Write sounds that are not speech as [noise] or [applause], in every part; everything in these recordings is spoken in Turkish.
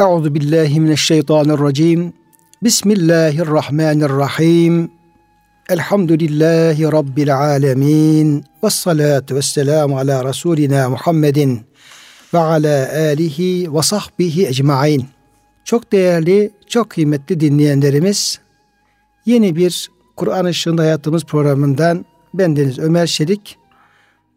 Euzu billahi mineşşeytanirracim. Bismillahirrahmanirrahim. Elhamdülillahi Rabbil alemin. Ve salatu ve selamu ala Resulina Muhammedin ve ala alihi ve sahbihi ecmain. Çok değerli, çok kıymetli dinleyenlerimiz, yeni bir Kur'an Işığında Hayatımız programından bendeniz Ömer Şerik,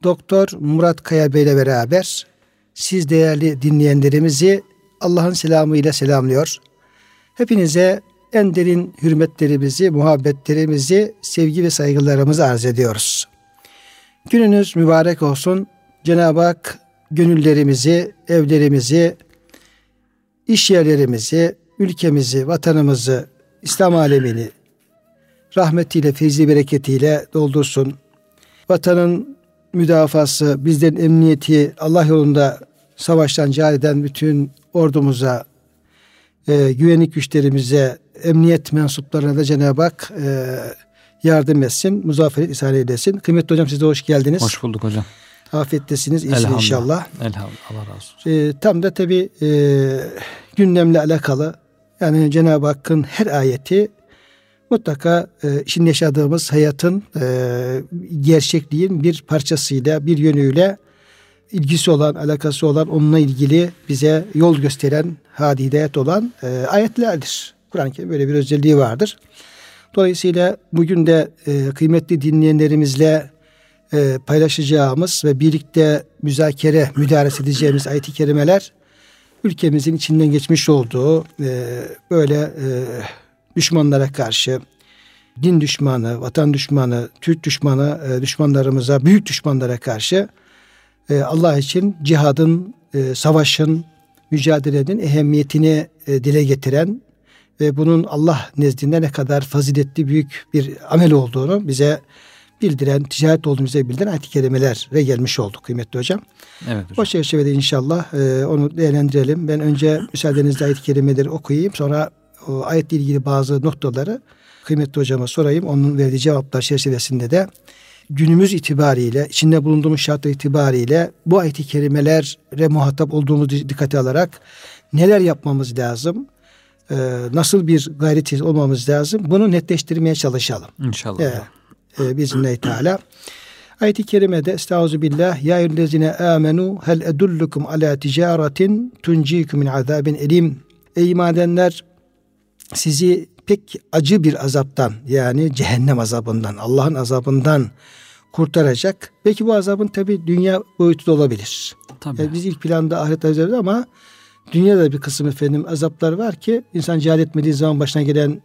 Doktor Murat Kaya Bey ile beraber siz değerli dinleyenlerimizi Allah'ın selamı ile selamlıyor. Hepinize en derin hürmetlerimizi, muhabbetlerimizi, sevgi ve saygılarımızı arz ediyoruz. Gününüz mübarek olsun. Cenab-ı Hak gönüllerimizi, evlerimizi, iş yerlerimizi, ülkemizi, vatanımızı, İslam alemini rahmetiyle, feyzi bereketiyle doldursun. Vatanın müdafası, bizlerin emniyeti, Allah yolunda savaştan cihad eden bütün ordumuza, e, güvenlik güçlerimize, emniyet mensuplarına da Cenab-ı Hak e, yardım etsin, muzafferet ihsan eylesin. Kıymetli hocam siz de hoş geldiniz. Hoş bulduk hocam. Afiyettesiniz, iyisiniz inşallah. Elhamdülillah. Allah razı olsun. E, tam da tabi e, gündemle alakalı yani Cenab-ı Hakk'ın her ayeti mutlaka e, şimdi yaşadığımız hayatın e, gerçekliğin bir parçasıyla, bir yönüyle ilgisi olan, alakası olan, onunla ilgili bize yol gösteren, hadi hidayet olan e, ayetlerdir. Kur'an-ı Kerim böyle bir özelliği vardır. Dolayısıyla bugün de e, kıymetli dinleyenlerimizle e, paylaşacağımız ve birlikte müzakere, müdaresi edeceğimiz ayet-i kerimeler ülkemizin içinden geçmiş olduğu e, böyle e, düşmanlara karşı din düşmanı, vatan düşmanı, Türk düşmanı e, düşmanlarımıza, büyük düşmanlara karşı e, Allah için cihadın, e, savaşın, mücadelenin ehemmiyetini e, dile getiren ve bunun Allah nezdinde ne kadar faziletli büyük bir amel olduğunu bize bildiren, ticaret olduğunu bize bildiren ayet-i kerimelere gelmiş olduk kıymetli hocam. Evet hocam. O çerçevede inşallah e, onu değerlendirelim. Ben önce müsaadenizle ayet-i kerimeleri okuyayım. Sonra o ayetle ilgili bazı noktaları kıymetli hocama sorayım. Onun verdiği cevaplar çerçevesinde de günümüz itibariyle, içinde bulunduğumuz şartlar itibariyle bu ayet-i kerimelere muhatap olduğumuzu dikkate alarak neler yapmamız lazım? Ee, nasıl bir gayret olmamız lazım? Bunu netleştirmeye çalışalım. İnşallah. Ee, e, Bismillahirrahmanirrahim. Teala. Ayet-i kerimede Estaizu billah Ya eyyühellezine amenu hel edullukum ala ticaretin tuncikum min azabin elim. Ey iman edenler sizi pek acı bir azaptan yani cehennem azabından, Allah'ın azabından kurtaracak. Belki bu azabın tabi dünya boyutu da olabilir. Tabii. Yani biz ilk planda ahiret azabı ama dünyada bir kısım efendim azaplar var ki insan cihad etmediği zaman başına gelen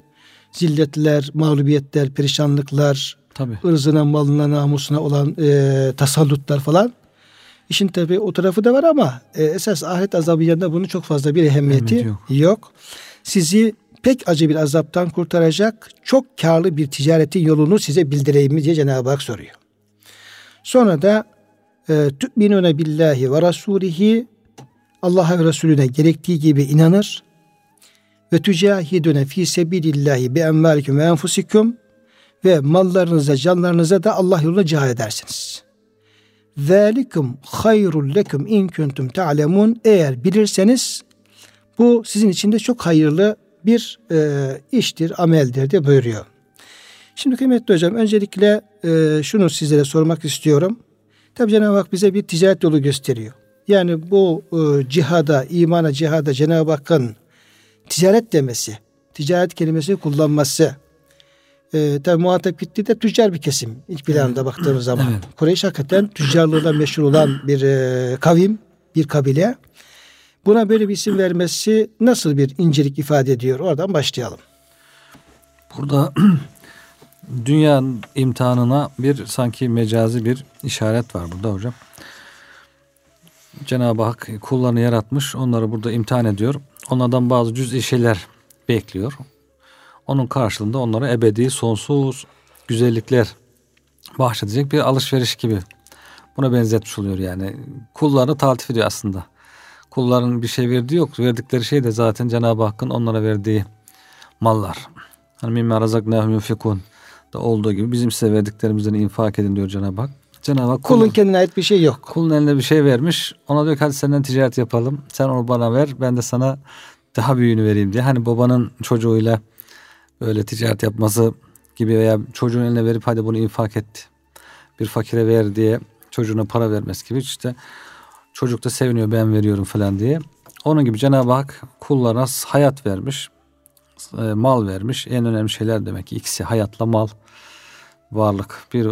zilletler, mağlubiyetler, perişanlıklar, Tabii. ırzına, malına, namusuna olan e, tasallutlar falan. İşin tabi o tarafı da var ama e, esas ahiret azabı yanında bunun çok fazla bir ehemmiyeti yok. yok. Sizi pek acı bir azaptan kurtaracak çok karlı bir ticaretin yolunu size bildireyim mi diye Cenab-ı Hak soruyor. Sonra da e, tü'minune billahi ve rasulihi Allah'a ve Resulüne gerektiği gibi inanır ve tücahidune fi sebilillahi bi envalikum ve enfusikum ve mallarınıza, canlarınıza da Allah yolunda cihad edersiniz. Zalikum hayrul lekum in kuntum ta'lemun. Eğer bilirseniz bu sizin için de çok hayırlı bir e, iştir, ameldir diye buyuruyor. Şimdi kıymetli hocam öncelikle e, şunu sizlere sormak istiyorum. Tabi Cenab-ı Hak bize bir ticaret yolu gösteriyor. Yani bu e, cihada, imana cihada Cenab-ı Hakk'ın ticaret demesi, ticaret kelimesini kullanması. E, tabi muhatap gittiği de tüccar bir kesim ilk planda baktığımız zaman. Evet. Kureyş hakikaten tüccarlığıyla meşhur olan bir e, kavim, bir kabile. Buna böyle bir isim vermesi nasıl bir incelik ifade ediyor? Oradan başlayalım. Burada [clears throat] dünya imtihanına bir sanki mecazi bir işaret var burada hocam. Cenab-ı Hak kullarını yaratmış, onları burada imtihan ediyor. Onlardan bazı cüz'i şeyler bekliyor. Onun karşılığında onlara ebedi, sonsuz güzellikler bahşedecek bir alışveriş gibi. Buna benzetmiş oluyor yani. Kullarını taltif ediyor aslında. Kulların bir şey verdiği yok. Verdikleri şey de zaten Cenab-ı Hakk'ın onlara verdiği mallar. Hani mimme razaknahum yunfikun da olduğu gibi bizim size verdiklerimizden infak edin diyor Cenab-ı Hak. Cenab-ı Hak Kulun kendine ait bir şey yok. kulun eline bir şey vermiş. Ona diyor ki hadi senden ticaret yapalım. Sen onu bana ver. Ben de sana daha büyüğünü vereyim diye. Hani babanın çocuğuyla böyle ticaret yapması gibi veya çocuğun eline verip hadi bunu infak et bir fakire ver diye çocuğuna para vermesi gibi işte çocuk da seviniyor ben veriyorum falan diye. Onun gibi Cenab-ı Hak kullarına hayat vermiş, e, mal vermiş. En önemli şeyler demek ki ikisi hayatla mal varlık. Bir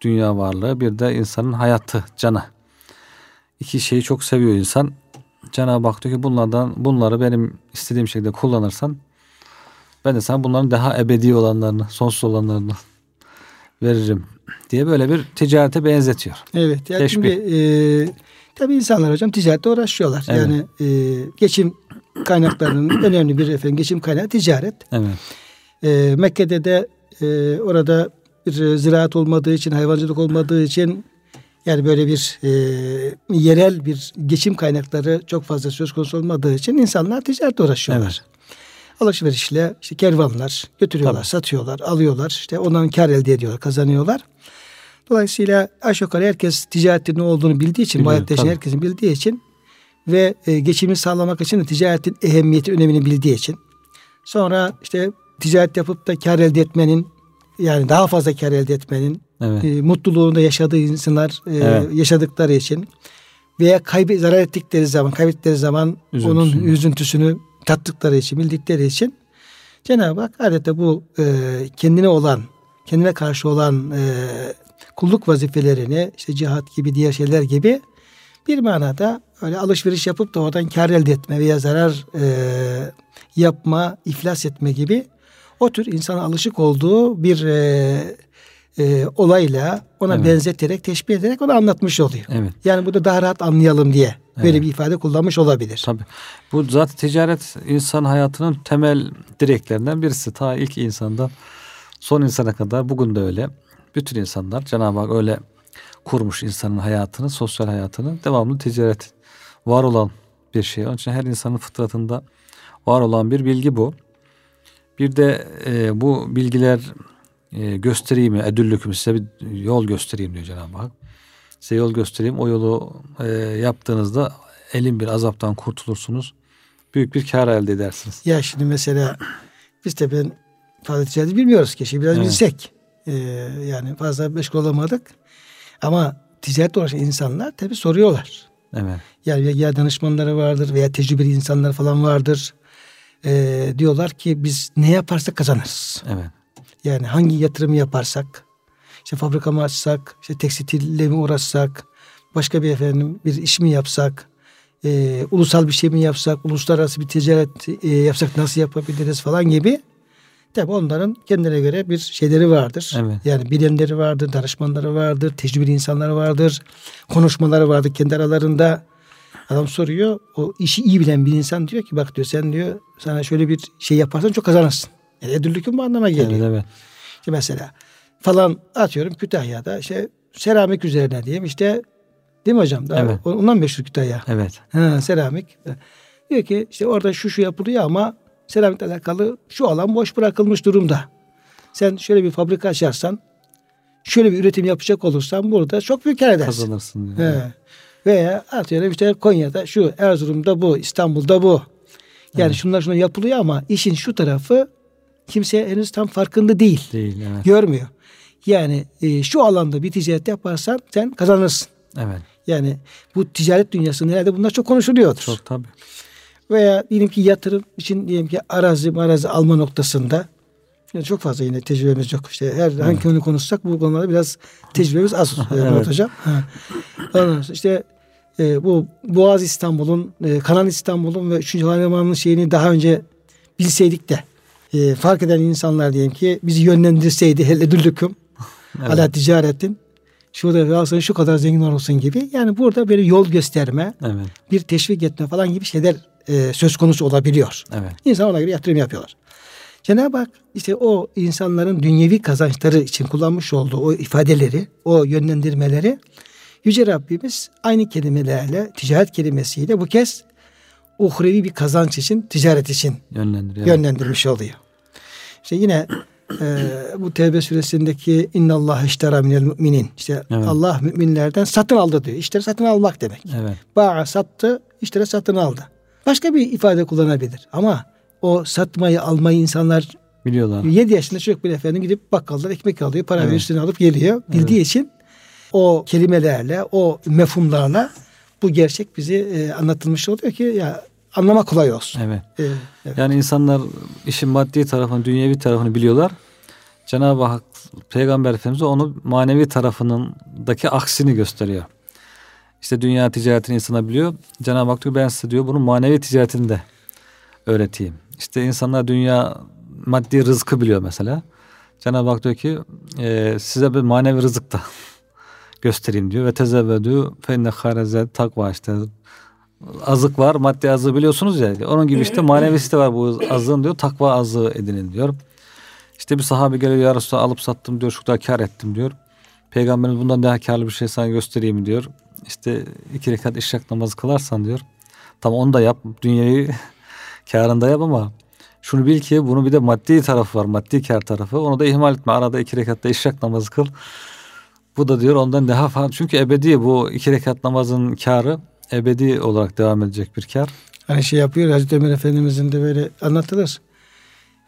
dünya varlığı bir de insanın hayatı, canı. İki şeyi çok seviyor insan. Cenab-ı Hak diyor ki bunlardan bunları benim istediğim şekilde kullanırsan ben de sana bunların daha ebedi olanlarını, sonsuz olanlarını veririm diye böyle bir ticarete benzetiyor. Evet. Yani şimdi e, tabii insanlar hocam ticarette uğraşıyorlar. Evet. Yani e, geçim kaynaklarının [clears throat] önemli bir efendim geçim kaynağı ticaret. Evet. E, Mekke'de de e, orada bir ziraat olmadığı için, hayvancılık olmadığı için yani böyle bir e, yerel bir geçim kaynakları çok fazla söz konusu olmadığı için insanlar ticaretle uğraşıyorlar. Evet. Alışverişle işte kervanlar götürüyorlar, Tabii. satıyorlar, alıyorlar. İşte ondan kar elde ediyorlar, kazanıyorlar. Dolayısıyla aşağı yukarı herkes ticaretin ne olduğunu bildiği için, bu hayatta herkesin bildiği için ve e, geçimini sağlamak için de ticaretin ehemmiyeti, önemini bildiği için. Sonra işte ticaret yapıp da kar elde etmenin yani daha fazla kar elde etmenin evet. e, mutluluğunda yaşadığı insanlar e, evet. yaşadıkları için veya kaybı zarar ettikleri zaman, kaybettikleri zaman Üzüntüsünü. onun üzüntüsünü tattıkları için, bildikleri için Cenab-ı Hak adeta bu e, kendine olan, kendine karşı olan e, kulluk vazifelerini işte cihat gibi diğer şeyler gibi bir manada öyle alışveriş yapıp da oradan kar elde etme veya zarar e, yapma, iflas etme gibi o tür insan alışık olduğu bir e, e, olayla ona evet. benzeterek, teşbih ederek onu anlatmış oluyor. Evet. Yani bu da daha rahat anlayalım diye böyle evet. bir ifade kullanmış olabilir. Tabii. Bu zaten ticaret insan hayatının temel direklerinden birisi. Ta ilk insandan son insana kadar bugün de öyle. Bütün insanlar Cenab-ı Hak öyle kurmuş insanın hayatını, sosyal hayatını devamlı ticaret var olan bir şey. Onun için her insanın fıtratında var olan bir bilgi bu. Bir de e, bu bilgiler e, göstereyim, edüllüküm size bir yol göstereyim diyor Cenab-ı Hak. Size yol göstereyim. O yolu e, yaptığınızda elin bir azaptan kurtulursunuz. Büyük bir kar elde edersiniz. Ya şimdi mesela biz de ben fazla ticareti bilmiyoruz. Şimdi biraz evet. bilsek. E, yani fazla meşgul olamadık. Ama ticaret uğraşan insanlar tabi soruyorlar. Evet. Yani ya danışmanları vardır veya tecrübeli insanlar falan vardır. E, diyorlar ki biz ne yaparsak kazanırız. Evet. Yani hangi yatırımı yaparsak, işte fabrika mı açsak, işte tekstille mi uğraşsak, başka bir efendim bir iş mi yapsak, e, ulusal bir şey mi yapsak, uluslararası bir ticaret e, yapsak nasıl yapabiliriz falan gibi. Tabi onların kendine göre bir şeyleri vardır. Evet. Yani bilenleri vardır, danışmanları vardır, tecrübeli insanları vardır, konuşmaları vardır kendi aralarında. Adam soruyor, o işi iyi bilen bir insan diyor ki bak diyor sen diyor sana şöyle bir şey yaparsan çok kazanırsın. Yani edüllükün bu anlama geliyor. Evet, evet. İşte mesela falan atıyorum Kütahya'da işte seramik üzerine diyeyim işte değil mi hocam? Daha evet. Ondan meşhur Kütahya. Evet. Ha, seramik. Diyor ki işte orada şu şu yapılıyor ama seramikle alakalı şu alan boş bırakılmış durumda. Sen şöyle bir fabrika açarsan şöyle bir üretim yapacak olursan burada çok büyük kar edersin. Kazanırsın. Diyor. He. Veya atıyorum işte Konya'da şu, Erzurum'da bu, İstanbul'da bu. Yani evet. şunlar şunlar yapılıyor ama işin şu tarafı kimse henüz tam farkında değil. Değil, evet. Görmüyor. Yani e, şu alanda bir ticaret yaparsan sen kazanırsın. Evet. Yani bu ticaret dünyasında herhalde bunlar çok konuşuluyordur. Çok tabii. Veya diyelim ki yatırım için diyelim ki arazi arazi alma noktasında yani çok fazla yine tecrübemiz yok. İşte her evet. hangi konu konuşsak bu konularda biraz tecrübemiz az [laughs] evet. hocam. İşte e, bu Boğaz İstanbul'un, e, Kanal İstanbul'un ve 3. Havalimanı'nın şeyini daha önce bilseydik de e, fark eden insanlar diyelim ki bizi yönlendirseydi hele düllüküm [laughs] evet. ala ticaretin şurada alsın şu kadar zengin olursun gibi. Yani burada böyle yol gösterme, evet. bir teşvik etme falan gibi şeyler e, söz konusu olabiliyor. Evet. İnsan ona göre yatırım yapıyorlar. Cenab-ı Hak işte o insanların dünyevi kazançları için kullanmış olduğu o ifadeleri, o yönlendirmeleri Yüce Rabbimiz aynı kelimelerle, ticaret kelimesiyle bu kez uhrevi bir kazanç için, ticaret için Yönlendiriyor. yönlendirmiş oluyor. İşte yine e, bu Tevbe suresindeki inna Allah iştera minel müminin. İşte evet. Allah müminlerden satın aldı diyor. İşte satın almak demek. Evet. Ba'a sattı, işleri satın aldı. Başka bir ifade kullanabilir. Ama o satmayı almayı insanlar Biliyorlar. 7 yaşında çocuk bir efendim gidip bakkaldan ekmek alıyor. Para Evet. üstüne alıp geliyor. Bildiği Evet. için o kelimelerle, o mefhumlarla bu gerçek bizi e, anlatılmış oluyor ki ya anlama kolay olsun. Evet. E, evet. Yani insanlar işin maddi tarafını, dünyevi tarafını biliyorlar. Cenab-ı Hak Peygamber Efendimiz onu manevi tarafınındaki aksini gösteriyor. İşte dünya ticaretini insana biliyor. Cenab-ı Hak diyor ben size diyor bunu manevi ticaretini de öğreteyim. İşte insanlar dünya maddi rızkı biliyor mesela. Cenab-ı Hak diyor ki e, size bir manevi rızık da [laughs] göstereyim diyor. Ve tezevvedü fe inne hayrezed takva işte azık var maddi azığı biliyorsunuz ya onun gibi işte manevisi de var bu azığın diyor takva azığı edinin diyor. İşte bir sahabe geliyor ya Resulallah alıp sattım diyor şu kadar kar ettim diyor. Peygamberimiz bundan daha karlı bir şey sana göstereyim diyor. İşte iki rekat işrak namazı kılarsan diyor. Tamam onu da yap dünyayı [laughs] karında yap ama şunu bil ki bunun bir de maddi tarafı var maddi kar tarafı onu da ihmal etme arada iki rekatta işrak namazı kıl. Bu da diyor ondan daha fazla çünkü ebedi bu iki rekat namazın karı ebedi olarak devam edecek bir kar. Hani şey yapıyor Hazreti Ömer Efendimizin de böyle anlatılır.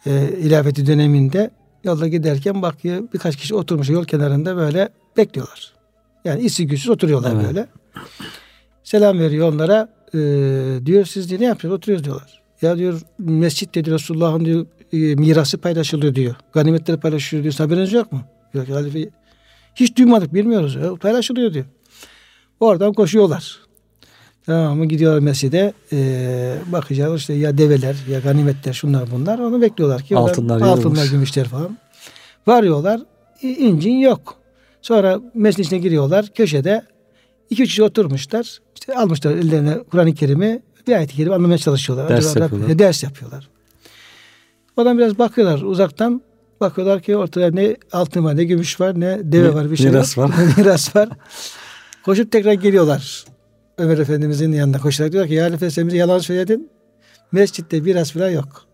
E, ilafeti döneminde yolda giderken bakıyor birkaç kişi oturmuş yol kenarında böyle bekliyorlar. Yani işsiz güçsüz oturuyorlar Evet. böyle. Selam veriyor onlara. E, diyor siz diyor, ne yapıyorsunuz? Oturuyoruz diyorlar. Ya diyor mescitte diyor Resulullah'ın diyor e, mirası paylaşılıyor diyor. Ganimetleri paylaşılıyor diyor. Haberiniz yok mu? Yok halife hiç duymadık bilmiyoruz. Ya, paylaşılıyor diyor. Oradan koşuyorlar. Tamam mı? Gidiyorlar mescide. E, bakacağız işte ya develer ya ganimetler şunlar bunlar. Onu bekliyorlar ki. Altınlar altınlar gümüşler falan. Varıyorlar. e, incin yok. Sonra mescidin içine giriyorlar. Köşede iki üç kişi oturmuşlar. İşte almışlar ellerine Kur'an-ı Kerim'i bir ayet-i kerime anlamaya çalışıyorlar. Ders Acaba yapıyorlar. Rab- ders yapıyorlar. Oradan biraz bakıyorlar uzaktan. Bakıyorlar ki ortada ne altın var ne gümüş var ne deve Mi- var bir şey miras yok. var. [laughs] miras var. Koşup tekrar geliyorlar. Ömer Efendimizin yanına koşarak diyor ki ya Halife sen bize yalan söyledin. Mescitte miras falan yok.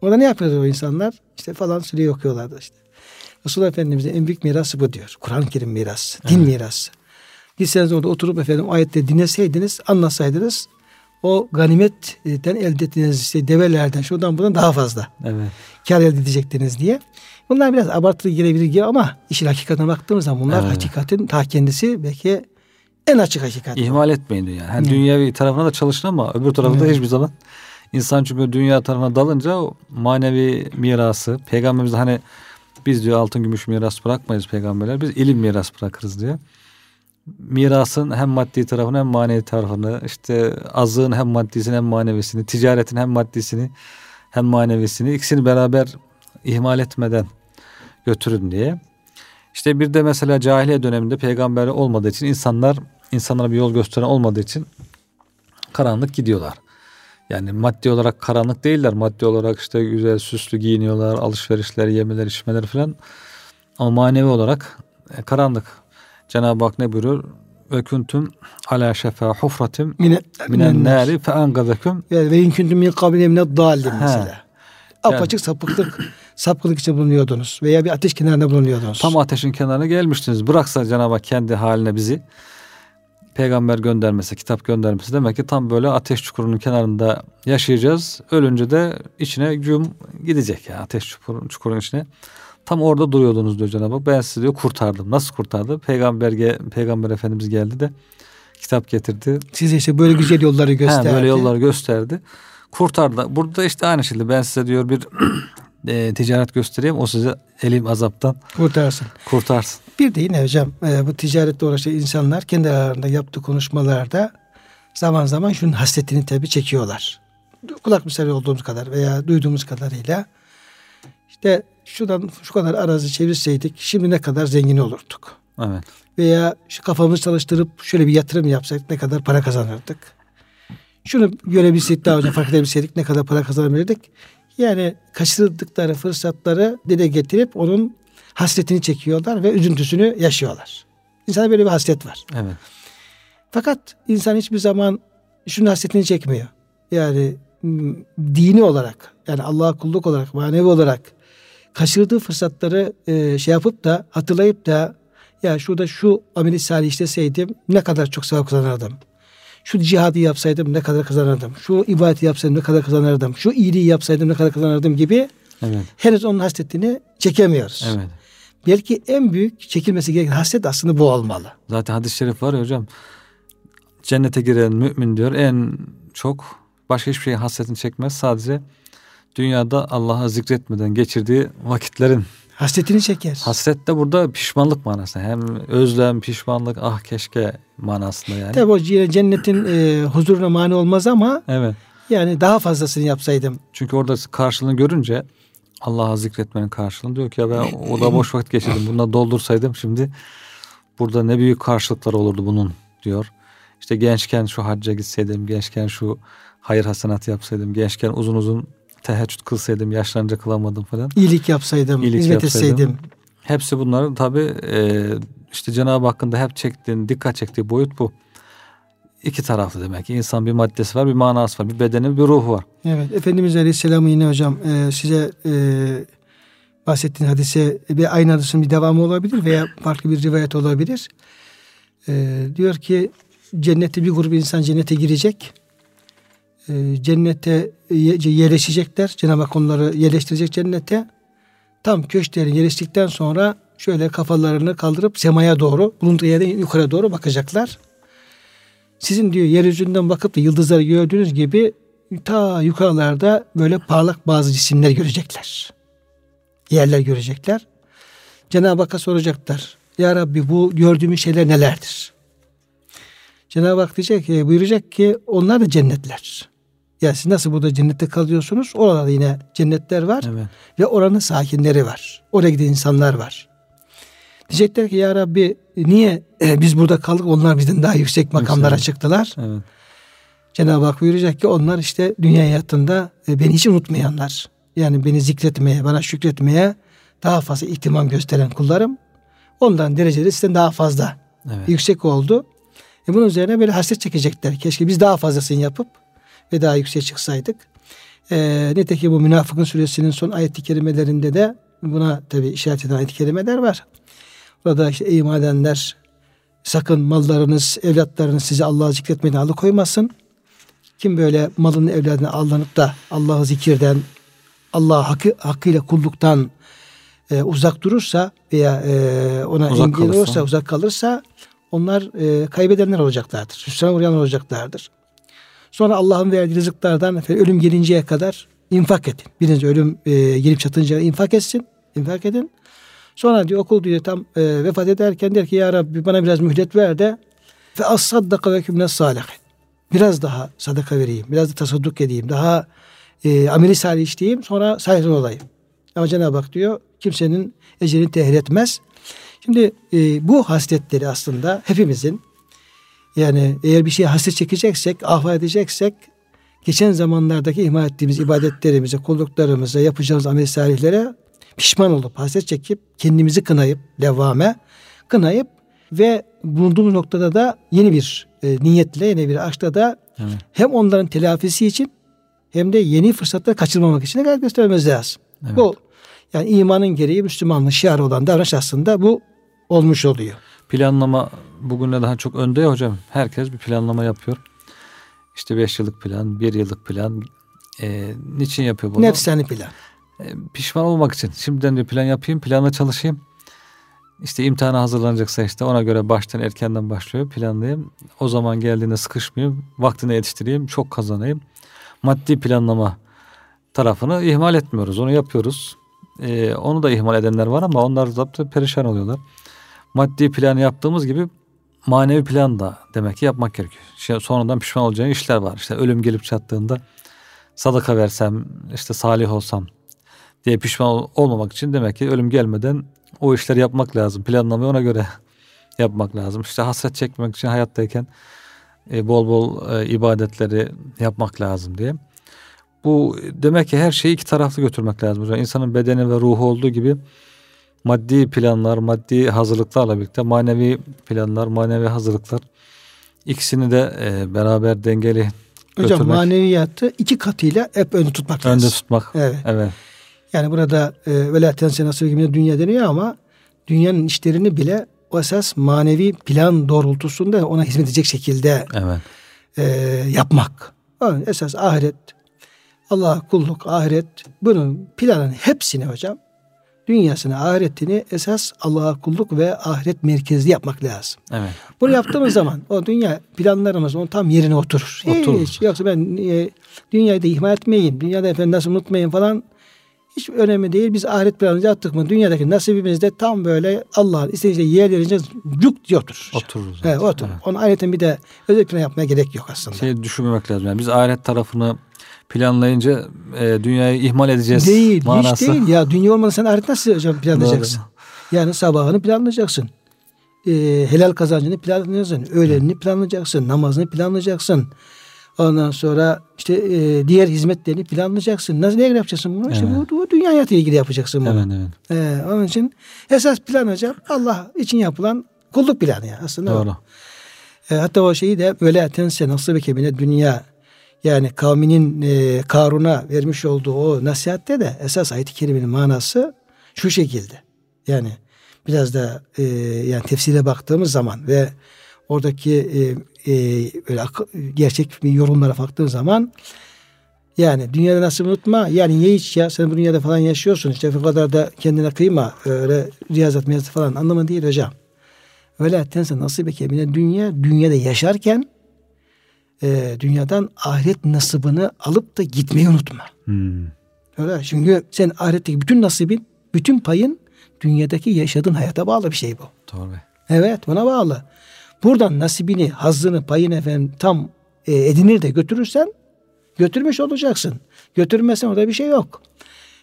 Orada ne yapıyordu o insanlar? İşte falan süreyi okuyorlardı işte. Resulullah Efendimiz'in en büyük mirası bu diyor. Kur'an-ı Kerim mirası, din mirası. Gitseniz orada oturup efendim ayette dinleseydiniz, anlasaydınız o ganimetten elde ettiğiniz işte develerden şuradan buradan daha fazla Evet. kar elde edecektiniz diye. Bunlar biraz abartılı gelebilir ama işin hakikatine baktığımız zaman bunlar Evet. hakikatin ta kendisi belki en açık hakikat. İhmal etmeyin diyor yani. Hani Hı. dünyevi tarafına da çalışın ama öbür tarafında Evet. hiçbir zaman insan çünkü dünya tarafına dalınca o manevi mirası peygamberimiz hani biz diyor altın gümüş miras bırakmayız peygamberler biz ilim miras bırakırız diyor. Mirasın hem maddi tarafını hem manevi tarafını işte azığın hem maddisini hem manevisini ticaretin hem maddisini hem manevisini ikisini beraber ihmal etmeden götürün diye. İşte bir de mesela cahiliye döneminde peygamber olmadığı için insanlar insanlara bir yol gösteren olmadığı için karanlık gidiyorlar. Yani maddi olarak karanlık değiller. Maddi olarak işte güzel süslü giyiniyorlar, alışverişler, yemeler, içmeler falan. Ama manevi olarak e, karanlık. Cenab-ı Hak ne buyuruyor? Ve kuntum ala şefa hufratim Mine, minen nari fe angazakum. Yani ve inküntüm min kabine mined dallin mesela. Apaçık sapıklık, sapıklık içinde bulunuyordunuz. Veya bir ateş kenarında bulunuyordunuz. Tam ateşin kenarına gelmiştiniz. Bıraksa Cenab-ı Hak kendi haline bizi peygamber göndermesi, kitap göndermesi demek ki tam böyle ateş çukurunun kenarında yaşayacağız. Ölünce de içine cum gidecek yani ateş çukurun, çukurun içine. Tam orada duruyordunuz diyor Cenab-ı Hak. Ben sizi diyor kurtardım. Nasıl kurtardı? Peygamber, Peygamber Efendimiz geldi de kitap getirdi. Size işte böyle güzel yolları gösterdi. Ha, böyle yolları gösterdi. Kurtardı. Burada da işte aynı şekilde ben size diyor bir [clears throat] e, ticaret göstereyim. O size elim azaptan Kurtarsın. kurtarsın. Bir de yine hocam e, bu ticarette uğraşan insanlar kendi aralarında yaptığı konuşmalarda zaman zaman şunun hasretini tabii çekiyorlar. Kulak misali olduğumuz kadar veya duyduğumuz kadarıyla işte şuradan şu kadar arazi çevirseydik şimdi ne kadar zengin olurduk. Evet. Veya şu kafamızı çalıştırıp şöyle bir yatırım yapsak ne kadar para kazanırdık. Şunu görebilseydik daha önce fark edebilseydik ne kadar para kazanabilirdik. Yani kaçırdıkları fırsatları dile getirip onun hasretini çekiyorlar ve üzüntüsünü yaşıyorlar. İnsana böyle bir hasret var. Evet. Fakat insan hiçbir zaman şunun hasretini çekmiyor. Yani m, dini olarak yani Allah'a kulluk olarak manevi olarak kaçırdığı fırsatları e, şey yapıp da hatırlayıp da ya şurada şu ameli salih işleseydim ne kadar çok sevap kazanırdım. Şu cihadı yapsaydım ne kadar kazanırdım. Şu ibadeti yapsaydım ne kadar kazanırdım. Şu iyiliği yapsaydım ne kadar kazanırdım gibi Evet. henüz onun hasretini çekemiyoruz. Evet. Belki en büyük çekilmesi gereken hasret aslında bu olmalı. Zaten hadis-i şerif var ya hocam. Cennete giren mümin diyor en çok başka hiçbir şeyin hasretini çekmez. Sadece dünyada Allah'a zikretmeden geçirdiği vakitlerin Hasretini çeker. hasret de burada pişmanlık manasında. Hem özlem, pişmanlık, ah keşke manasında yani. Tabi o c- cennetin e, huzuruna mani olmaz ama Evet. yani daha fazlasını yapsaydım. Çünkü orada karşılığını görünce Allah'a zikretmenin karşılığını diyor ki ya ben o da boş vakit geçirdim. Bununla doldursaydım şimdi burada ne büyük karşılıklar olurdu bunun diyor. İşte gençken şu hacca gitseydim, gençken şu hayır hasenat yapsaydım, gençken uzun uzun teheccüd kılsaydım, yaşlanınca kılamadım falan. İyilik yapsaydım, İyilik hizmet yapsaydım. etseydim. Hepsi bunların tabi işte Cenab-ı Hakk'ın da hep çektiğin, dikkat çektiği boyut bu. İki taraflı demek ki. İnsan bir maddesi var, bir manası var, bir bedeni, bir ruhu var. Evet, Efendimiz Aleyhisselam'ı yine hocam e, size e, bahsettiğin hadise bir aynı hadisin bir devamı olabilir veya farklı bir rivayet olabilir. E, diyor ki cennette bir grup insan cennete girecek. E, cennete ye- yerleşecekler. Cenab-ı Hak onları yerleştirecek cennete. Tam köşklerine yerleştikten sonra şöyle kafalarını kaldırıp semaya doğru, bulunduğu yerden yukarı doğru bakacaklar. Sizin diyor yeryüzünden bakıp da yıldızları gördüğünüz gibi ta yukarılarda böyle parlak bazı cisimler görecekler. Yerler görecekler. Cenab-ı Hakk'a soracaklar. Ya Rabbi bu gördüğümüz şeyler nelerdir? Cenab-ı Hak diyecek ki, buyuracak ki onlar da cennetler. Yani siz nasıl burada cennette kalıyorsunuz? Orada yine cennetler var Evet. ve oranın sakinleri var. Oraya giden insanlar var. Diyecekler ki ya Rabbi niye e, biz burada kaldık onlar bizden daha yüksek makamlara Yüksek. çıktılar? Evet. Cenab-ı Hak buyuracak ki onlar işte dünya hayatında e, beni hiç unutmayanlar. Yani beni zikretmeye, bana şükretmeye daha fazla ihtimam gösteren kullarım. Ondan dereceleri sizden daha fazla Evet. yüksek oldu. E bunun üzerine böyle hasret çekecekler. Keşke biz daha fazlasını yapıp ve daha yükseğe çıksaydık. E, nitekim bu Münafıkın suresinin son ayet-i kerimelerinde de buna tabi işaret eden ayet-i kerimeler var. Burada işte ey iman edenler sakın mallarınız, evlatlarınız sizi Allah'ı zikretmeden alıkoymasın. Kim böyle malını evladını aldanıp da Allah'ı zikirden, Allah hakkı, hakkıyla kulluktan e, uzak durursa veya e, ona Uzak engel kalırsa. olursa, uzak kalırsa onlar e, kaybedenler olacaklardır. Hüsrana uğrayanlar olacaklardır. Sonra Allah'ın verdiği rızıklardan efendim, ölüm gelinceye kadar infak edin. Biriniz ölüm e, gelip çatınca infak etsin. infak edin. Sonra diyor okul diyor tam e, vefat ederken der ki ya Rabbi bana biraz mühlet ver de ve as saddaka ve kümne salihin. Biraz daha sadaka vereyim. Biraz da tasadduk edeyim. Daha e, ameli salih işleyeyim. Sonra saygın olayım. Ama Cenab-ı Hak diyor kimsenin ecrini tehir etmez. Şimdi e, bu hasletleri aslında hepimizin yani eğer bir şeye hasret çekeceksek, ahva edeceksek geçen zamanlardaki ihmal ettiğimiz ibadetlerimize, kulluklarımıza, yapacağımız amel salihlere pişman olup, hasret çekip, kendimizi kınayıp, levvame kınayıp ve bulunduğumuz noktada da yeni bir e, niyetle, yeni bir aşkla da Evet. hem onların telafisi için hem de yeni fırsatları kaçırmamak için de gayret göstermemiz lazım. Evet. Bu yani imanın gereği Müslümanlığın şiarı olan davranış aslında bu olmuş oluyor. Planlama bugüne daha çok önde ya hocam. Herkes bir planlama yapıyor. İşte 5 yıllık plan, 1 yıllık plan. Ee, niçin yapıyor bunu? Nefsani plan. Ee, pişman olmak için. Şimdiden bir plan yapayım, planla çalışayım. İşte imtihana hazırlanacaksa işte ona göre baştan erkenden başlıyor. Planlayayım. O zaman geldiğinde sıkışmayayım. Vaktine yetiştireyim. Çok kazanayım. Maddi planlama tarafını ihmal etmiyoruz. Onu yapıyoruz. Ee, onu da ihmal edenler var ama onlar da perişan oluyorlar. Maddi plan yaptığımız gibi manevi plan da demek ki yapmak gerekiyor. Şey, sonradan pişman olacağın işler var. İşte ölüm gelip çattığında sadaka versem, işte salih olsam diye pişman ol- olmamak için demek ki ölüm gelmeden o işleri yapmak lazım. Planlamayı ona göre [laughs] yapmak lazım. İşte hasret çekmek için hayattayken e, bol bol e, ibadetleri yapmak lazım diye. Bu demek ki her şeyi iki taraflı götürmek lazım. hocam. İnsanın bedeni ve ruhu olduğu gibi maddi planlar, maddi hazırlıklarla birlikte manevi planlar, manevi hazırlıklar ikisini de e, beraber dengeli Hocam götürmek, maneviyatı iki katıyla hep önde tutmak önde lazım. tutmak. Evet. Evet. Yani burada e, vela tense nasıl gibi dünya deniyor ama dünyanın işlerini bile o esas manevi plan doğrultusunda ona hizmet edecek şekilde Evet. e, yapmak. Yani esas ahiret, Allah kulluk, ahiret bunun planın hepsini hocam dünyasını, ahiretini esas Allah'a kulluk ve ahiret merkezli yapmak lazım. Evet. Bunu yaptığımız zaman o dünya planlarımız onun tam yerine oturur. Oturur. Hiç, yoksa ben e, dünyayı da ihmal etmeyin, dünyada efendim nasıl unutmayın falan hiç önemli değil. Biz ahiret planımızı yaptık mı dünyadaki nasibimiz de tam böyle Allah'ın istediği yerlerince cuk diye oturur. Otururuz. Evet, oturur. Evet. Onun ahiretin bir de özel plan yapmaya gerek yok aslında. Şey düşünmemek lazım. Yani biz ahiret tarafını planlayınca e, dünyayı ihmal edeceğiz. Değil, manası. hiç değil. Ya dünya olmadan sen ahiret nasıl hocam planlayacaksın? Doğru. Yani sabahını planlayacaksın. E, helal kazancını planlayacaksın. Öğlenini planlayacaksın. Namazını planlayacaksın. Ondan sonra işte e, diğer hizmetlerini planlayacaksın. Nasıl ne yapacaksın bunu? Evet. İşte bu, bu dünya hayatıyla ilgili yapacaksın bunu. Evet, evet. E, onun için esas plan hocam Allah için yapılan kulluk planı ya aslında. Doğru. E, hatta o şeyi de böyle tense nasıl bir dünya yani kavminin e, Karun'a vermiş olduğu o nasihatte de esas ayet-i kerimenin manası şu şekilde. Yani biraz da e, yani tefsire baktığımız zaman ve oradaki e, e, böyle gerçek bir yorumlara baktığın zaman yani dünyada nasıl unutma yani ye iç ya sen bu dünyada falan yaşıyorsun işte bu kadar da kendine kıyma öyle riyazat falan anlamı değil hocam. Öyle tense nasıl bir dünya dünyada yaşarken e, dünyadan ahiret nasibini alıp da gitmeyi unutma. Hmm. Öyle. Çünkü sen ahiretteki bütün nasibin, bütün payın dünyadaki yaşadığın hayata bağlı bir şey bu. Doğru. Evet buna bağlı. Buradan nasibini, hazzını, payını efendim tam e, edinir de götürürsen götürmüş olacaksın. Götürmezsen orada bir şey yok.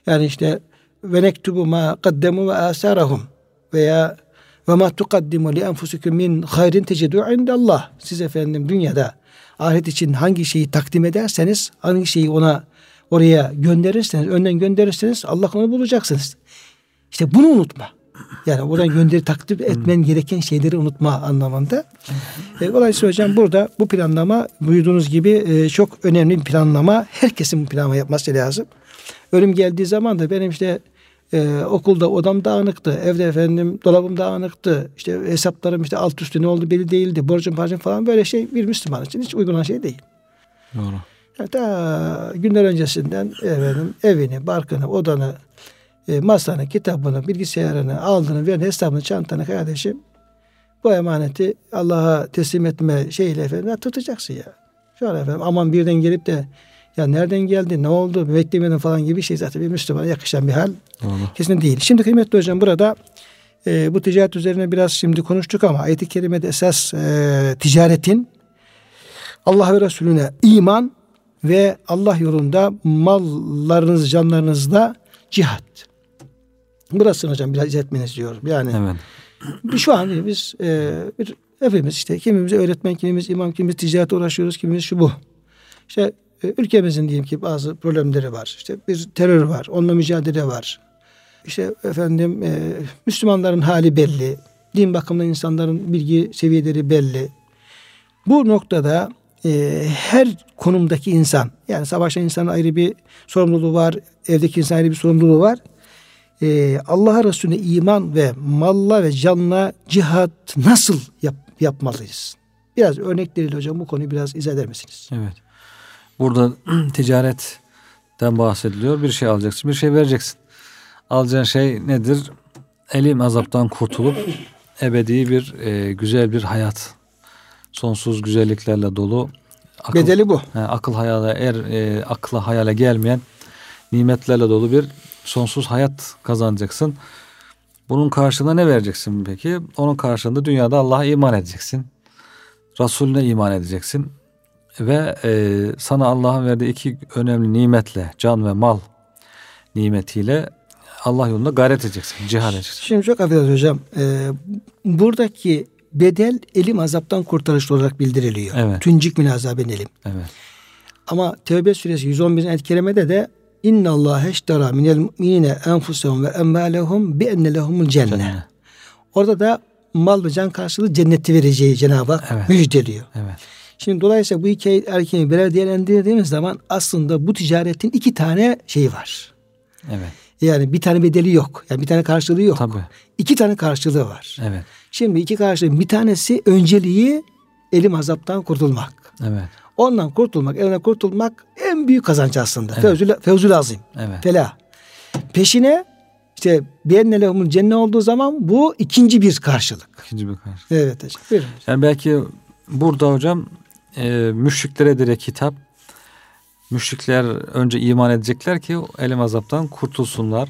Yani işte ve nektubu ma kaddemu ve asarahum veya ve ma tukaddimu li enfusikum min hayrin tecidu indallah. Siz efendim dünyada ahiret için hangi şeyi takdim ederseniz, hangi şeyi ona oraya gönderirseniz, önden gönderirseniz Allah onu bulacaksınız. İşte bunu unutma. Yani oradan gönderi takdim etmen gereken şeyleri unutma anlamında. E, dolayısıyla hocam burada bu planlama buyurduğunuz gibi e, çok önemli bir planlama. Herkesin bu planlama yapması lazım. Ölüm geldiği zaman da benim işte ee, okulda odam dağınıktı. Evde efendim dolabım dağınıktı. İşte hesaplarım işte alt üstü ne oldu belli değildi. Borcum parçam falan böyle şey bir Müslüman için hiç uygun şey değil. Doğru. Yani ta günler öncesinden efendim, evini, barkını, odanı, e, masanı, kitabını, bilgisayarını, aldığını, veren hesabını, çantanı kardeşim bu emaneti Allah'a teslim etme şeyle efendim tutacaksın ya. Şu an efendim aman birden gelip de ya nereden geldi, ne oldu, beklemedin falan gibi şey zaten bir Müslümana yakışan bir hal Doğru. kesin değil. Şimdi kıymetli hocam burada e, bu ticaret üzerine biraz şimdi konuştuk ama ayet-i kerimede esas e, ticaretin Allah ve Resulüne iman ve Allah yolunda mallarınız, canlarınızda cihat. Burasını hocam biraz izah etmenizi istiyorum. Yani evet. şu an biz e, bir, hepimiz işte kimimiz öğretmen, kimimiz imam, kimimiz ticarete uğraşıyoruz, kimimiz şu bu. İşte ülkemizin diyelim ki bazı problemleri var. İşte bir terör var, onunla mücadele var. İşte efendim e, Müslümanların hali belli. Din bakımından insanların bilgi seviyeleri belli. Bu noktada e, her konumdaki insan yani savaşan insanın ayrı bir sorumluluğu var. Evdeki insan ayrı bir sorumluluğu var. E, Allah'a Resulüne iman ve malla ve canla cihat nasıl yap, yapmalıyız? Biraz örnekleriyle hocam bu konuyu biraz izah eder misiniz? Evet. Burada [clears throat] ticaretten bahsediliyor. Bir şey alacaksın, bir şey vereceksin. Alacağın şey nedir? Elim azaptan kurtulup ebedi bir e, güzel bir hayat. Sonsuz güzelliklerle dolu. Akıl, Bedeli bu. He, akıl hayale er e, akla hayale gelmeyen nimetlerle dolu bir sonsuz hayat kazanacaksın. Bunun karşılığında ne vereceksin peki? Onun karşılığında dünyada Allah'a iman edeceksin. Resulüne iman edeceksin ve e, sana Allah'ın verdiği iki önemli nimetle can ve mal nimetiyle Allah yolunda gayret edeceksin, cihad edeceksin. Şimdi çok affedersiniz hocam. Ee, buradaki bedel elim azaptan kurtarış olarak bildiriliyor. Evet. Tüncik min azabın elim. Evet. Ama Tevbe suresi 111. ayet kerimede de İnna Allah eştara minel mu'minine enfusehum ve emmalehum bi enne lehumul cennet. Orada da mal ve can karşılığı cenneti vereceği Cenab-ı Hak evet. müjdeliyor. Evet. Şimdi dolayısıyla bu iki erkeği birer değerlendirdiğimiz zaman aslında bu ticaretin iki tane şeyi var. Evet. Yani bir tane bedeli yok. Yani bir tane karşılığı yok. Tabii. İki tane karşılığı var. Evet. Şimdi iki karşılığı bir tanesi önceliği elim azaptan kurtulmak. Evet. Ondan kurtulmak, elinden kurtulmak en büyük kazanç aslında. Evet. Fevzül, fevzül azim. Evet. Felah. Peşine işte bienne lehumun cennet olduğu zaman bu ikinci bir karşılık. İkinci bir karşı. Evet hocam. Buyurun. Yani belki burada hocam e, müşriklere direkt hitap. Müşrikler önce iman edecekler ki elim azaptan kurtulsunlar.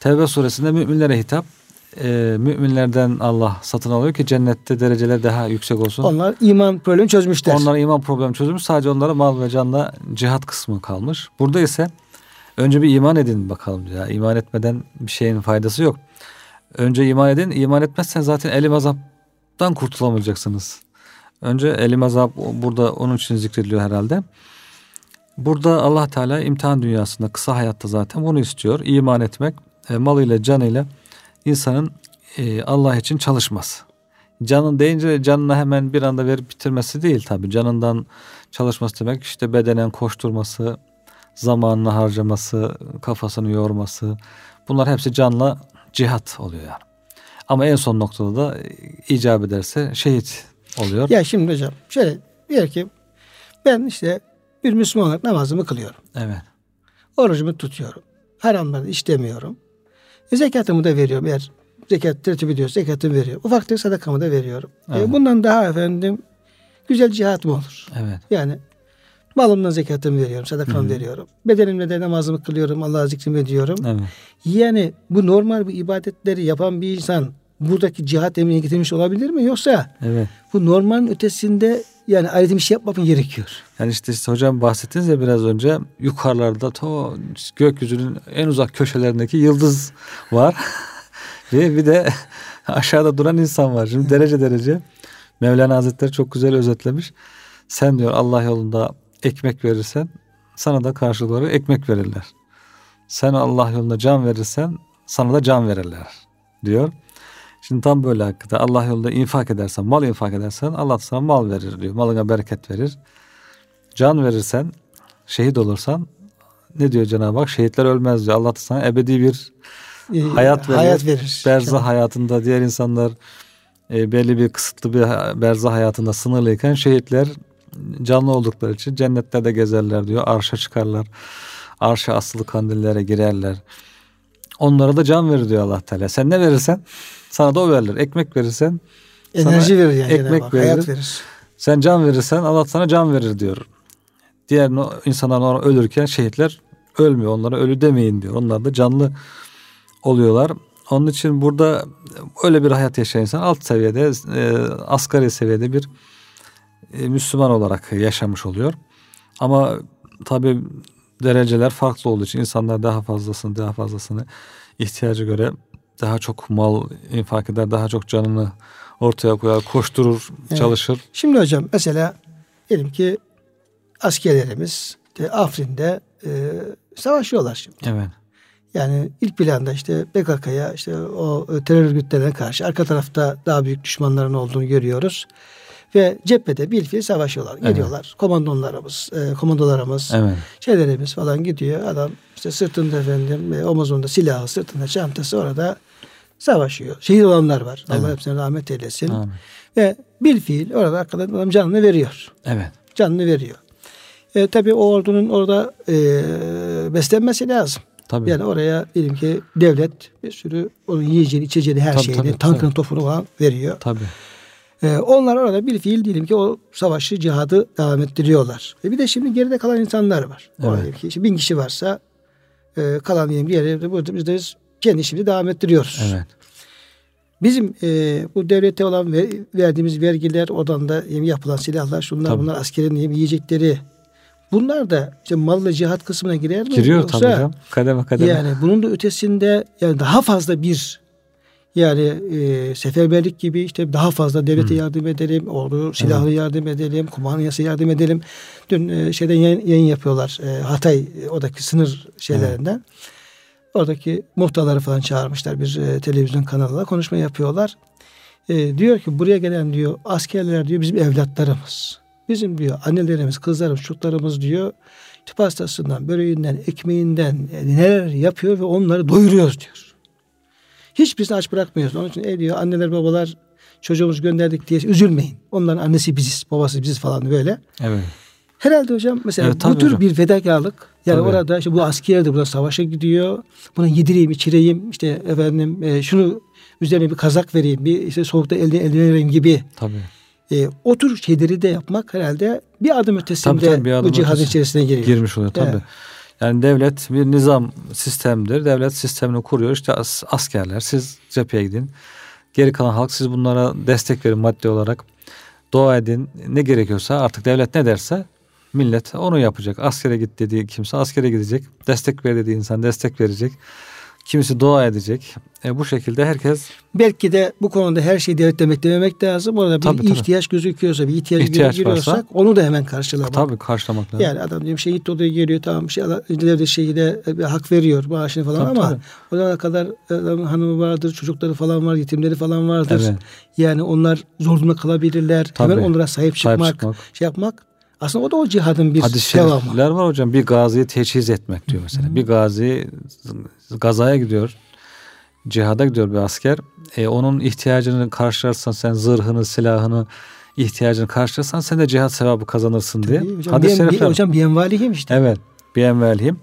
Tevbe suresinde müminlere hitap. E, müminlerden Allah satın alıyor ki cennette dereceler daha yüksek olsun. Onlar iman problemi çözmüşler. Onlara iman problemi çözülmüş. Sadece onlara mal ve canla cihat kısmı kalmış. Burada ise önce bir iman edin bakalım ya. İman etmeden bir şeyin faydası yok. Önce iman edin. İman etmezsen zaten elim azaptan kurtulamayacaksınız. Önce elim azap burada onun için zikrediliyor herhalde. Burada Allah Teala imtihan dünyasında kısa hayatta zaten bunu istiyor. İman etmek e, malıyla canıyla insanın e, Allah için çalışması. Canın deyince canına hemen bir anda verip bitirmesi değil tabi. Canından çalışması demek işte bedenen koşturması, zamanını harcaması, kafasını yorması. Bunlar hepsi canla cihat oluyor yani. Ama en son noktada da icap ederse şehit oluyor. Ya şimdi hocam şöyle diyor ki ben işte bir Müslüman olarak namazımı kılıyorum. Evet. Orucumu tutuyorum. Haramları işlemiyorum. E, zekatımı da veriyorum. Eğer zekat tertip ediyorsa zekatımı veriyorum. Ufak tefek sadakamı da veriyorum. E, Evet. bundan daha efendim güzel cihat mı olur? Evet. Yani malımdan zekatımı veriyorum, sadakamı veriyorum. Bedenimle de namazımı kılıyorum, Allah'a zikrimi ediyorum. Evet. Yani bu normal bu ibadetleri yapan bir insan buradaki cihat emrine getirmiş olabilir mi? Yoksa Evet. bu normalin ötesinde yani ayrıca bir şey yapmak mı gerekiyor? Yani işte, işte hocam bahsettiniz ya biraz önce yukarılarda to gökyüzünün en uzak köşelerindeki yıldız var. [laughs] Ve bir de [laughs] aşağıda duran insan var. Şimdi derece derece Mevlana Hazretleri çok güzel özetlemiş. Sen diyor Allah yolunda ekmek verirsen sana da karşılık olarak ekmek verirler. Sen Allah yolunda can verirsen sana da can verirler diyor. Şimdi tam böyle hakikaten Allah yolunda infak edersen, mal infak edersen Allah sana mal verir diyor. Malına bereket verir. Can verirsen, şehit olursan ne diyor Cenab-ı Hak? Şehitler ölmez diyor. Allah sana ebedi bir Ee, hayat verir. Hayat verir. Berzah hayatında diğer insanlar e, belli bir kısıtlı bir berzah hayatında sınırlıyken şehitler canlı oldukları için cennetlerde gezerler diyor. Arşa çıkarlar. Arşa asılı kandillere girerler. Onlara da can verir diyor Allah Teala. Sen ne verirsen sana da o verilir. Ekmek verirsen Enerji verir yani. ekmek Hak, verir. Hayat verir. sen can verirsen Allah sana can verir diyor. Diğer insanlar ölürken şehitler ölmüyor. Onlara ölü demeyin diyor. Onlar da canlı oluyorlar. Onun için burada öyle bir hayat yaşayan insan alt seviyede, e, asgari seviyede bir e, Müslüman olarak yaşamış oluyor. Ama tabi dereceler farklı olduğu için insanlar daha fazlasını, daha fazlasını ihtiyacı göre daha çok mal infak eder, daha çok canını ortaya koyar, koşturur, Evet. çalışır. Şimdi hocam mesela diyelim ki askerlerimiz işte Afrin'de e, savaşıyorlar şimdi. Evet. Yani ilk planda işte PKK'ya işte o terör örgütlerine karşı arka tarafta daha büyük düşmanların olduğunu görüyoruz. Ve cephede bilfiil savaşıyorlar. Evet. Geliyorlar. Komandolarımız, e, komandolarımız, Evet. şeylerimiz falan gidiyor. Adam işte sırtında efendim, e, omuzunda silahı, sırtında çantası orada savaşıyor. Şehit olanlar var. Allah Evet. hepsine rahmet eylesin. Amin. Ve bilfiil orada hakikaten adam canını veriyor. Evet. Canını veriyor. E, tabii o ordunun orada e, beslenmesi lazım. Tabii. Yani oraya diyelim ki devlet bir sürü onun yiyeceğini, içeceğini, her Tabii, şeyini, tabii, tankını, tabii. topunu falan veriyor. Tabii. Ee, onlar orada bir fiil diyelim ki o savaşı, cihadı devam ettiriyorlar. Ve bir de şimdi geride kalan insanlar var. Orada Evet. ki işte bin kişi varsa e, kalan diyelim diğeri burada biz de kendi işimizi devam ettiriyoruz. Evet. Bizim e, bu devlete olan ver- verdiğimiz vergiler, oradan da yapılan silahlar, şunlar Tabii. bunlar askerin yiyecekleri. Bunlar da işte mallı cihat kısmına girer mi? Giriyor Yoksa- tabii hocam. Kademe kademe. yani bunun da ötesinde yani daha fazla bir yani e, seferberlik gibi işte daha fazla devlete yardım edelim, ordu silahlı yardım edelim, kumanyası yardım edelim. Dün e, şeyden yayın, yayın yapıyorlar e, Hatay e, oradaki sınır şeylerinden. Oradaki muhtarları falan çağırmışlar bir e, televizyon kanalına konuşma yapıyorlar. E, diyor ki buraya gelen diyor askerler diyor bizim evlatlarımız. Bizim diyor annelerimiz, kızlarımız, çocuklarımız diyor pastasından, böreğinden, ekmeğinden e, neler yapıyor ve onları doyuruyoruz diyor. Hiçbirisini aç bırakmıyoruz. Onun için e diyor anneler babalar çocuğumuz gönderdik diye üzülmeyin. Onların annesi biziz, babası biziz falan böyle. Evet. Herhalde hocam mesela Evet, bu tür hocam. bir fedakarlık yani Tabii. orada işte bu askerdir buna savaşa gidiyor. Buna yedireyim, içireyim işte efendim e, şunu üzerine bir kazak vereyim, bir işte soğukta elden eldiven vereyim gibi Tabii. e, o tür şeyleri de yapmak herhalde bir adım ötesinde Tabii, tabii, bir adım bu cihadın ötesi. içerisine giriyor. Girmiş oluyor tabii. Evet. Yani devlet bir nizam sistemdir. Devlet sistemini kuruyor. İşte as- askerler siz cepheye gidin. Geri kalan halk siz bunlara destek verin maddi olarak. Dua edin. Ne gerekiyorsa artık devlet ne derse millet onu yapacak. Askere git dediği kimse askere gidecek. Destek ver dediği insan destek verecek. Kimisi dua edecek. E, bu şekilde herkes Belki de bu konuda her şeyi devletten beklememek lazım. Orada bir Tabii, tabii. ihtiyaç gözüküyorsa, bir ihtiyaç, İhtiyaç görüyorsak varsa- onu da hemen karşılamak. tabii karşılamak lazım. Yani adam diyorum şehit oluyor geliyor tamam şey devlet şehide bir hak veriyor maaşını falan Tabii, ama tabii. o zamana kadar adamın hanımı vardır, çocukları falan var, yetimleri falan vardır. Evet. Yani onlar zor durumda kalabilirler. Tabii. Hemen onlara sahip Sahip çıkmak, çıkmak. şey yapmak. Aslında o da o cihadın bir Hadis-i devamı. var hocam. Bir gaziyi teçhiz etmek diyor mesela. Bir gazi gazaya gidiyor. Cihada gidiyor bir asker. E, onun ihtiyacını karşılarsan sen zırhını, silahını, ihtiyacını karşılarsan sen de cihat sevabı kazanırsın diye. Tabii, Hocam, Hadis-i bir, şerifler. hocam bir envalihim işte. Evet. Bir envelhim.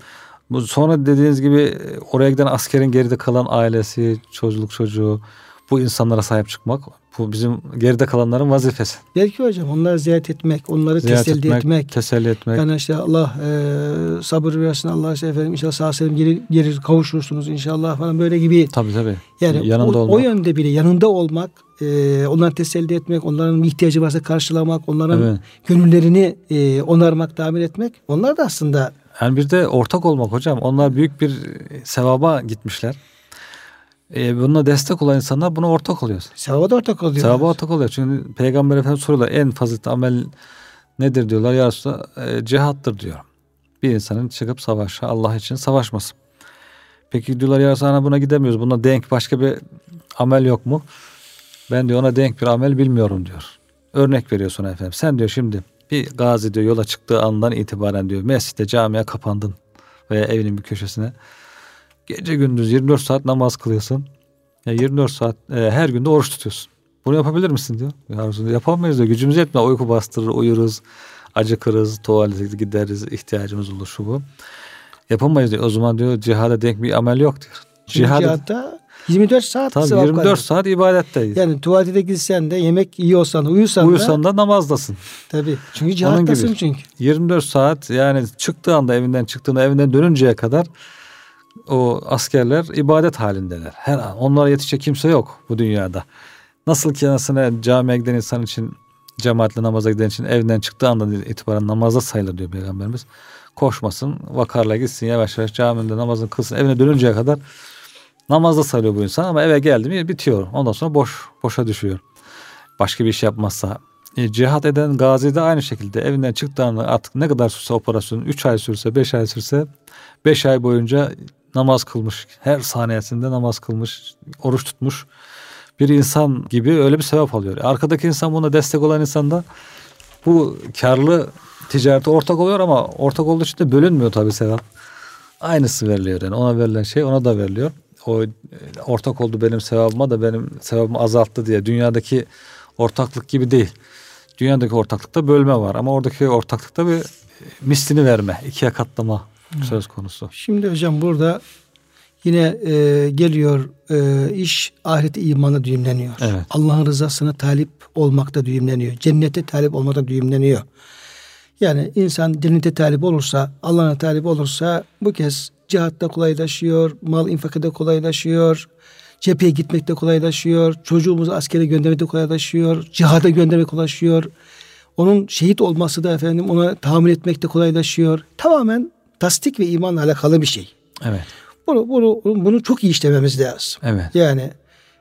Bu sonra dediğiniz gibi oraya giden askerin geride kalan ailesi, çocuk çocuğu bu insanlara sahip çıkmak bu bizim geride kalanların vazifesi. Belki hocam onları ziyaret etmek, onları Ziyaret teselli etmek, etmek. teselli etmek. Yani işte Allah e, sabır versin Allah işte efendim inşallah sağ salim gelir, gelir kavuşursunuz inşallah falan böyle gibi. tabii tabii. Yani yanında o, olmak. o yönde bile yanında olmak, e, onları teselli etmek, onların ihtiyacı varsa karşılamak, onların Evet. gönüllerini e, onarmak, tamir etmek. Onlar da aslında Yani bir de ortak olmak hocam. Onlar büyük bir sevaba gitmişler. E, bununla destek olan insanlar buna ortak oluyor. sevaba da ortak oluyor. Sevaba ortak oluyor. Çünkü Peygamber Efendimiz soruyorlar en faziletli amel nedir diyorlar. Ya Resulallah e, cihattır diyor. Bir insanın çıkıp savaşa Allah için savaşması. Peki diyorlar ya Resulallah buna gidemiyoruz. Buna denk başka bir amel yok mu? Ben diyor ona denk bir amel bilmiyorum diyor. Örnek veriyor sonra efendim. Sen diyor şimdi bir gazi diyor yola çıktığı andan itibaren diyor mescitte camiye kapandın veya evinin bir köşesine. Gece gündüz 24 saat namaz kılıyorsun. Ya 24 saat e, her günde oruç tutuyorsun. Bunu yapabilir misin diyor. Ya yapamayız diyor. Gücümüz yetmiyor. Uyku bastırır, uyuruz, acıkırız, tuvalete gideriz, ihtiyacımız olur şu bu. Yapamayız diyor. O zaman diyor cihada denk bir amel yok diyor. Çünkü Cihad, cihatta 24 saat tabii sevap 24 kalıyor. saat ibadetteyiz. Yani tuvalete gitsen de yemek yiyorsan uyusan, Uyusan da da namazdasın. tabii. Çünkü cihattasın çünkü. 24 saat yani çıktığı anda evinden çıktığında evinden dönünceye kadar o askerler ibadet halindeler. Her an onlara yetişecek kimse yok bu dünyada. Nasıl ki anasına camiye giden insan için cemaatle namaza giden için evden çıktığı andan itibaren namazda sayılır diyor Peygamberimiz. Koşmasın, vakarla gitsin yavaş yavaş camide namazını kılsın. Evine dönünceye kadar namazda sayılıyor bu insan ama eve geldi mi bitiyor. Ondan sonra boş boşa düşüyor. Başka bir iş yapmazsa. E, cihat eden gazi de aynı şekilde evinden çıktığında artık ne kadar sürse operasyon 3 ay sürse 5 ay sürse 5 ay boyunca namaz kılmış. Her saniyesinde namaz kılmış, oruç tutmuş bir insan gibi öyle bir sevap alıyor. Arkadaki insan buna destek olan insan da bu karlı ticarete ortak oluyor ama ortak olduğu için de bölünmüyor tabii sevap. Aynısı veriliyor yani ona verilen şey ona da veriliyor. O e, ortak oldu benim sevabıma da benim sevabımı azalttı diye dünyadaki ortaklık gibi değil. Dünyadaki ortaklıkta bölme var ama oradaki ortaklıkta bir e, mislini verme, ikiye katlama söz konusu. Şimdi hocam burada yine e, geliyor e, iş ahiret imanı düğümleniyor. Evet. Allah'ın rızasına talip olmakta düğümleniyor. Cennete talip olmakta düğümleniyor. Yani insan cennete talip olursa, Allah'a talip olursa bu kez cihatta kolaylaşıyor, mal infakada kolaylaşıyor, cepheye gitmekte kolaylaşıyor, çocuğumuzu askere göndermekte kolaylaşıyor, cihada göndermek kolaylaşıyor. Onun şehit olması da efendim ona tahammül etmekte kolaylaşıyor. Tamamen tasdik ve imanla alakalı bir şey. Evet. Bunu, bunu, bunu çok iyi işlememiz lazım. Evet. Yani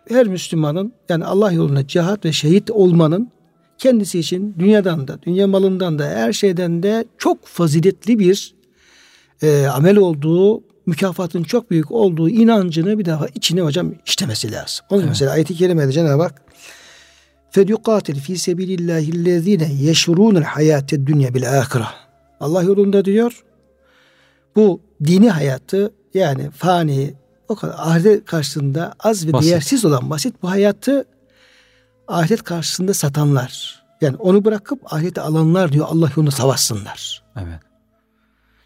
her Müslümanın yani Allah yolunda cihat ve şehit olmanın kendisi için dünyadan da, dünya malından da, her şeyden de çok faziletli bir e, amel olduğu, mükafatın çok büyük olduğu inancını bir defa içine hocam işlemesi lazım. Onun için mesela ayet-i kerimede Cenab-ı Hak فَلْيُقَاتِلْ ف۪ي سَبِيلِ اللّٰهِ الَّذ۪ينَ يَشُرُونَ الْحَيَاةَ الدُّنْيَا بِالْآخِرَةِ Allah yolunda diyor bu dini hayatı yani fani o kadar ahiret karşısında az ve Basit. değersiz olan basit bu hayatı ahiret karşısında satanlar. Yani onu bırakıp ahireti alanlar diyor Allah yolunda savaşsınlar. Evet.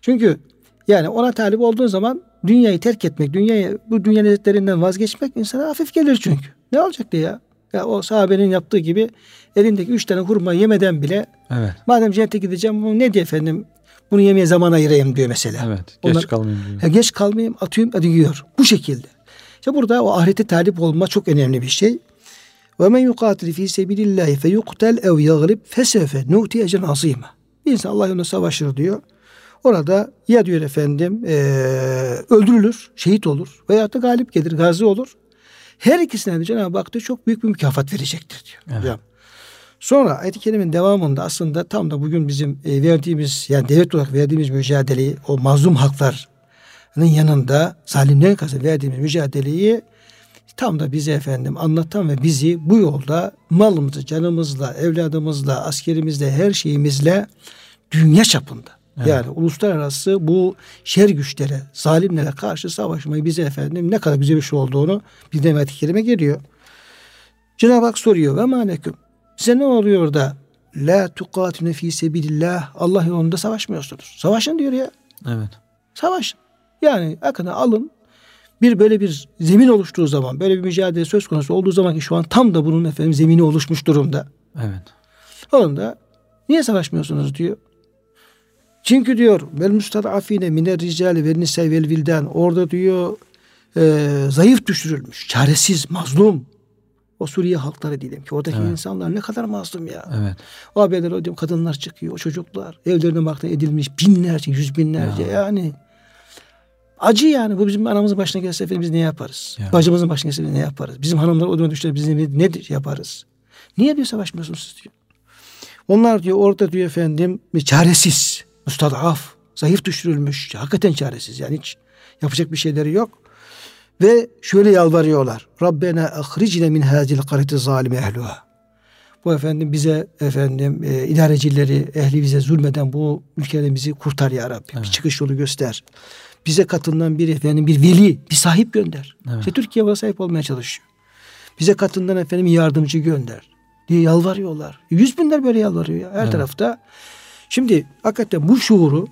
Çünkü yani ona talip olduğun zaman dünyayı terk etmek, dünyayı bu dünya lezzetlerinden vazgeçmek insana hafif gelir çünkü. Ne olacaktı ya? Ya o sahabenin yaptığı gibi elindeki üç tane hurma yemeden bile Evet. madem cennete gideceğim ne diye efendim bunu yemeye zaman ayırayım diyor mesela. Evet. Geç Onlar- kalmayayım diyor. Ya geç kalmayayım atıyorum hadi yiyor. Bu şekilde. İşte burada o ahirete talip olma çok önemli bir şey. Ve men yuqatil fi sebilillahi fe yuqtel ev yaglib fesefe nu'ti ecren azima. Bir insan Allah yolunda savaşır diyor. Orada ya diyor efendim eee, öldürülür, şehit olur veya da galip gelir, gazi olur. Her ikisine de Cenab-ı Hak diyor, çok büyük bir mükafat verecektir diyor. Evet. Sonra ayet-i kerimenin devamında aslında tam da bugün bizim e, verdiğimiz yani devlet olarak verdiğimiz mücadeleyi o mazlum hakların yanında zalimlerin karşı verdiğimiz mücadeleyi tam da bize efendim anlatan ve bizi bu yolda malımızı, canımızla, evladımızla, askerimizle, her şeyimizle dünya çapında Evet. yani uluslararası bu şer güçlere, zalimlere karşı savaşmayı bize efendim ne kadar güzel bir şey olduğunu bir de ayet-i kerime geliyor. Cenab-ı Hak soruyor ve malekum size ne oluyor da la tuqatine fi sebilillah Allah yolunda savaşmıyorsunuz. Savaşın diyor ya. Evet. Savaşın. Yani akına alın. Bir böyle bir zemin oluştuğu zaman, böyle bir mücadele söz konusu olduğu zaman ki şu an tam da bunun efendim zemini oluşmuş durumda. Evet. Onun da niye savaşmıyorsunuz diyor. Çünkü diyor vel mustadafine miner ricali ve nisa vel vildan orada diyor e, zayıf düşürülmüş, çaresiz, mazlum. O Suriye halkları diyelim ki oradaki Evet. insanlar ne kadar mazlum ya. Evet. O haberler diyorum kadınlar çıkıyor, o çocuklar evlerine bakta edilmiş binlerce, yüz binlerce Ya. yani. Acı yani bu bizim anamızın başına gelse efendim biz ne yaparız? Ya. Bacımızın başına gelse ne yaparız? Bizim hanımlar o duruma düşse biz ne, ne yaparız? Niye diyor savaşmıyorsunuz siz diyor. Onlar diyor orada diyor efendim çaresiz, mustadaf, zayıf düşürülmüş, hakikaten çaresiz yani hiç yapacak bir şeyleri yok. Ve şöyle yalvarıyorlar. Rabbena ahricne min hazil kariti zalime ehluha. Bu efendim bize efendim e, idarecileri, ehli bize zulmeden bu ülkeden bizi kurtar ya Rabbi. Bir Evet. çıkış yolu göster. Bize katından bir efendim bir veli, bir sahip gönder. Evet. İşte Türkiye buna sahip olmaya çalışıyor. Bize katından efendim yardımcı gönder diye yalvarıyorlar. Yüz binler böyle yalvarıyor ya her Evet. tarafta. Şimdi hakikaten bu şuuru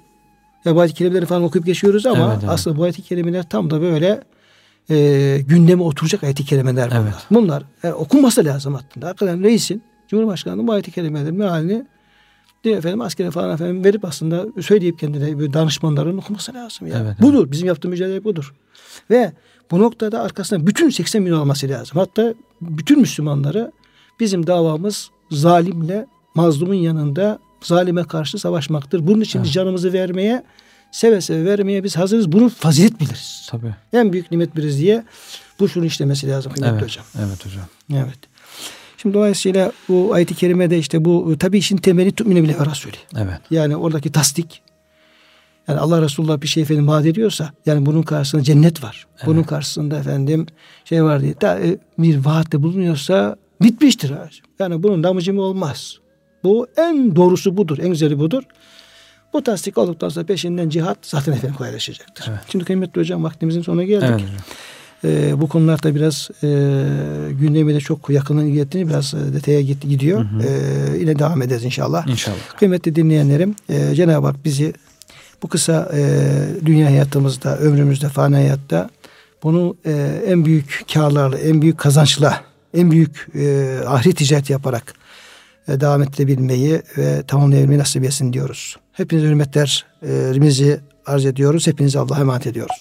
ya bu ayet-i kerimeleri falan okuyup geçiyoruz ama Evet, evet. aslında bu ayet-i kerimeler tam da böyle e, gündeme oturacak ayet-i kerimeler bunlar. Evet. Bunlar e, okunması lazım hatta. Hakikaten reisin, Cumhurbaşkanı'nın bu ayet-i kerimelerin mealini diye efendim askere falan efendim verip aslında söyleyip kendine böyle danışmanların okuması lazım. Ya. Evet, evet. budur. Bizim yaptığımız mücadele budur. Ve bu noktada arkasında bütün 80 milyon olması lazım. Hatta bütün Müslümanları bizim davamız zalimle mazlumun yanında zalime karşı savaşmaktır. Bunun için biz Evet. canımızı vermeye seve seve vermeye biz hazırız. Bunu fazilet biliriz. Tabii. En büyük nimet biliriz diye bu şunu işlemesi lazım kıymetli Evet. hocam. Evet hocam. Evet. Şimdi dolayısıyla bu ayet-i kerimede işte bu tabi işin temeli tu'mine bile Resulü. Evet. Yani oradaki tasdik. Yani Allah Resulullah bir şey efendim vaat ediyorsa yani bunun karşısında cennet var. Bunun Evet. karşısında efendim şey var diye da, e, bir vaatte bulunuyorsa bitmiştir. Yani bunun damıcımı olmaz. Bu en doğrusu budur. En güzeli budur. Bu tasdik olduktan sonra peşinden cihat zaten efendim kolaylaşacaktır. Evet. Şimdi kıymetli hocam vaktimizin sonuna geldik. Evet. Ee, bu konularda biraz e, gündemiyle çok yakından ilgilendiğini biraz e, detaya git, gidiyor. Ee, yine devam ederiz inşallah. İnşallah. Kıymetli dinleyenlerim e, Cenab-ı Hak bizi bu kısa e, dünya hayatımızda, ömrümüzde, fani hayatta bunu e, en büyük karlarla, en büyük kazançla, en büyük e, ahiret ticareti yaparak e, devam ettirebilmeyi ve tamamlayabilmeyi nasip etsin diyoruz. Hepinize hürmetlerimizi arz ediyoruz. Hepinize Allah'a emanet ediyoruz.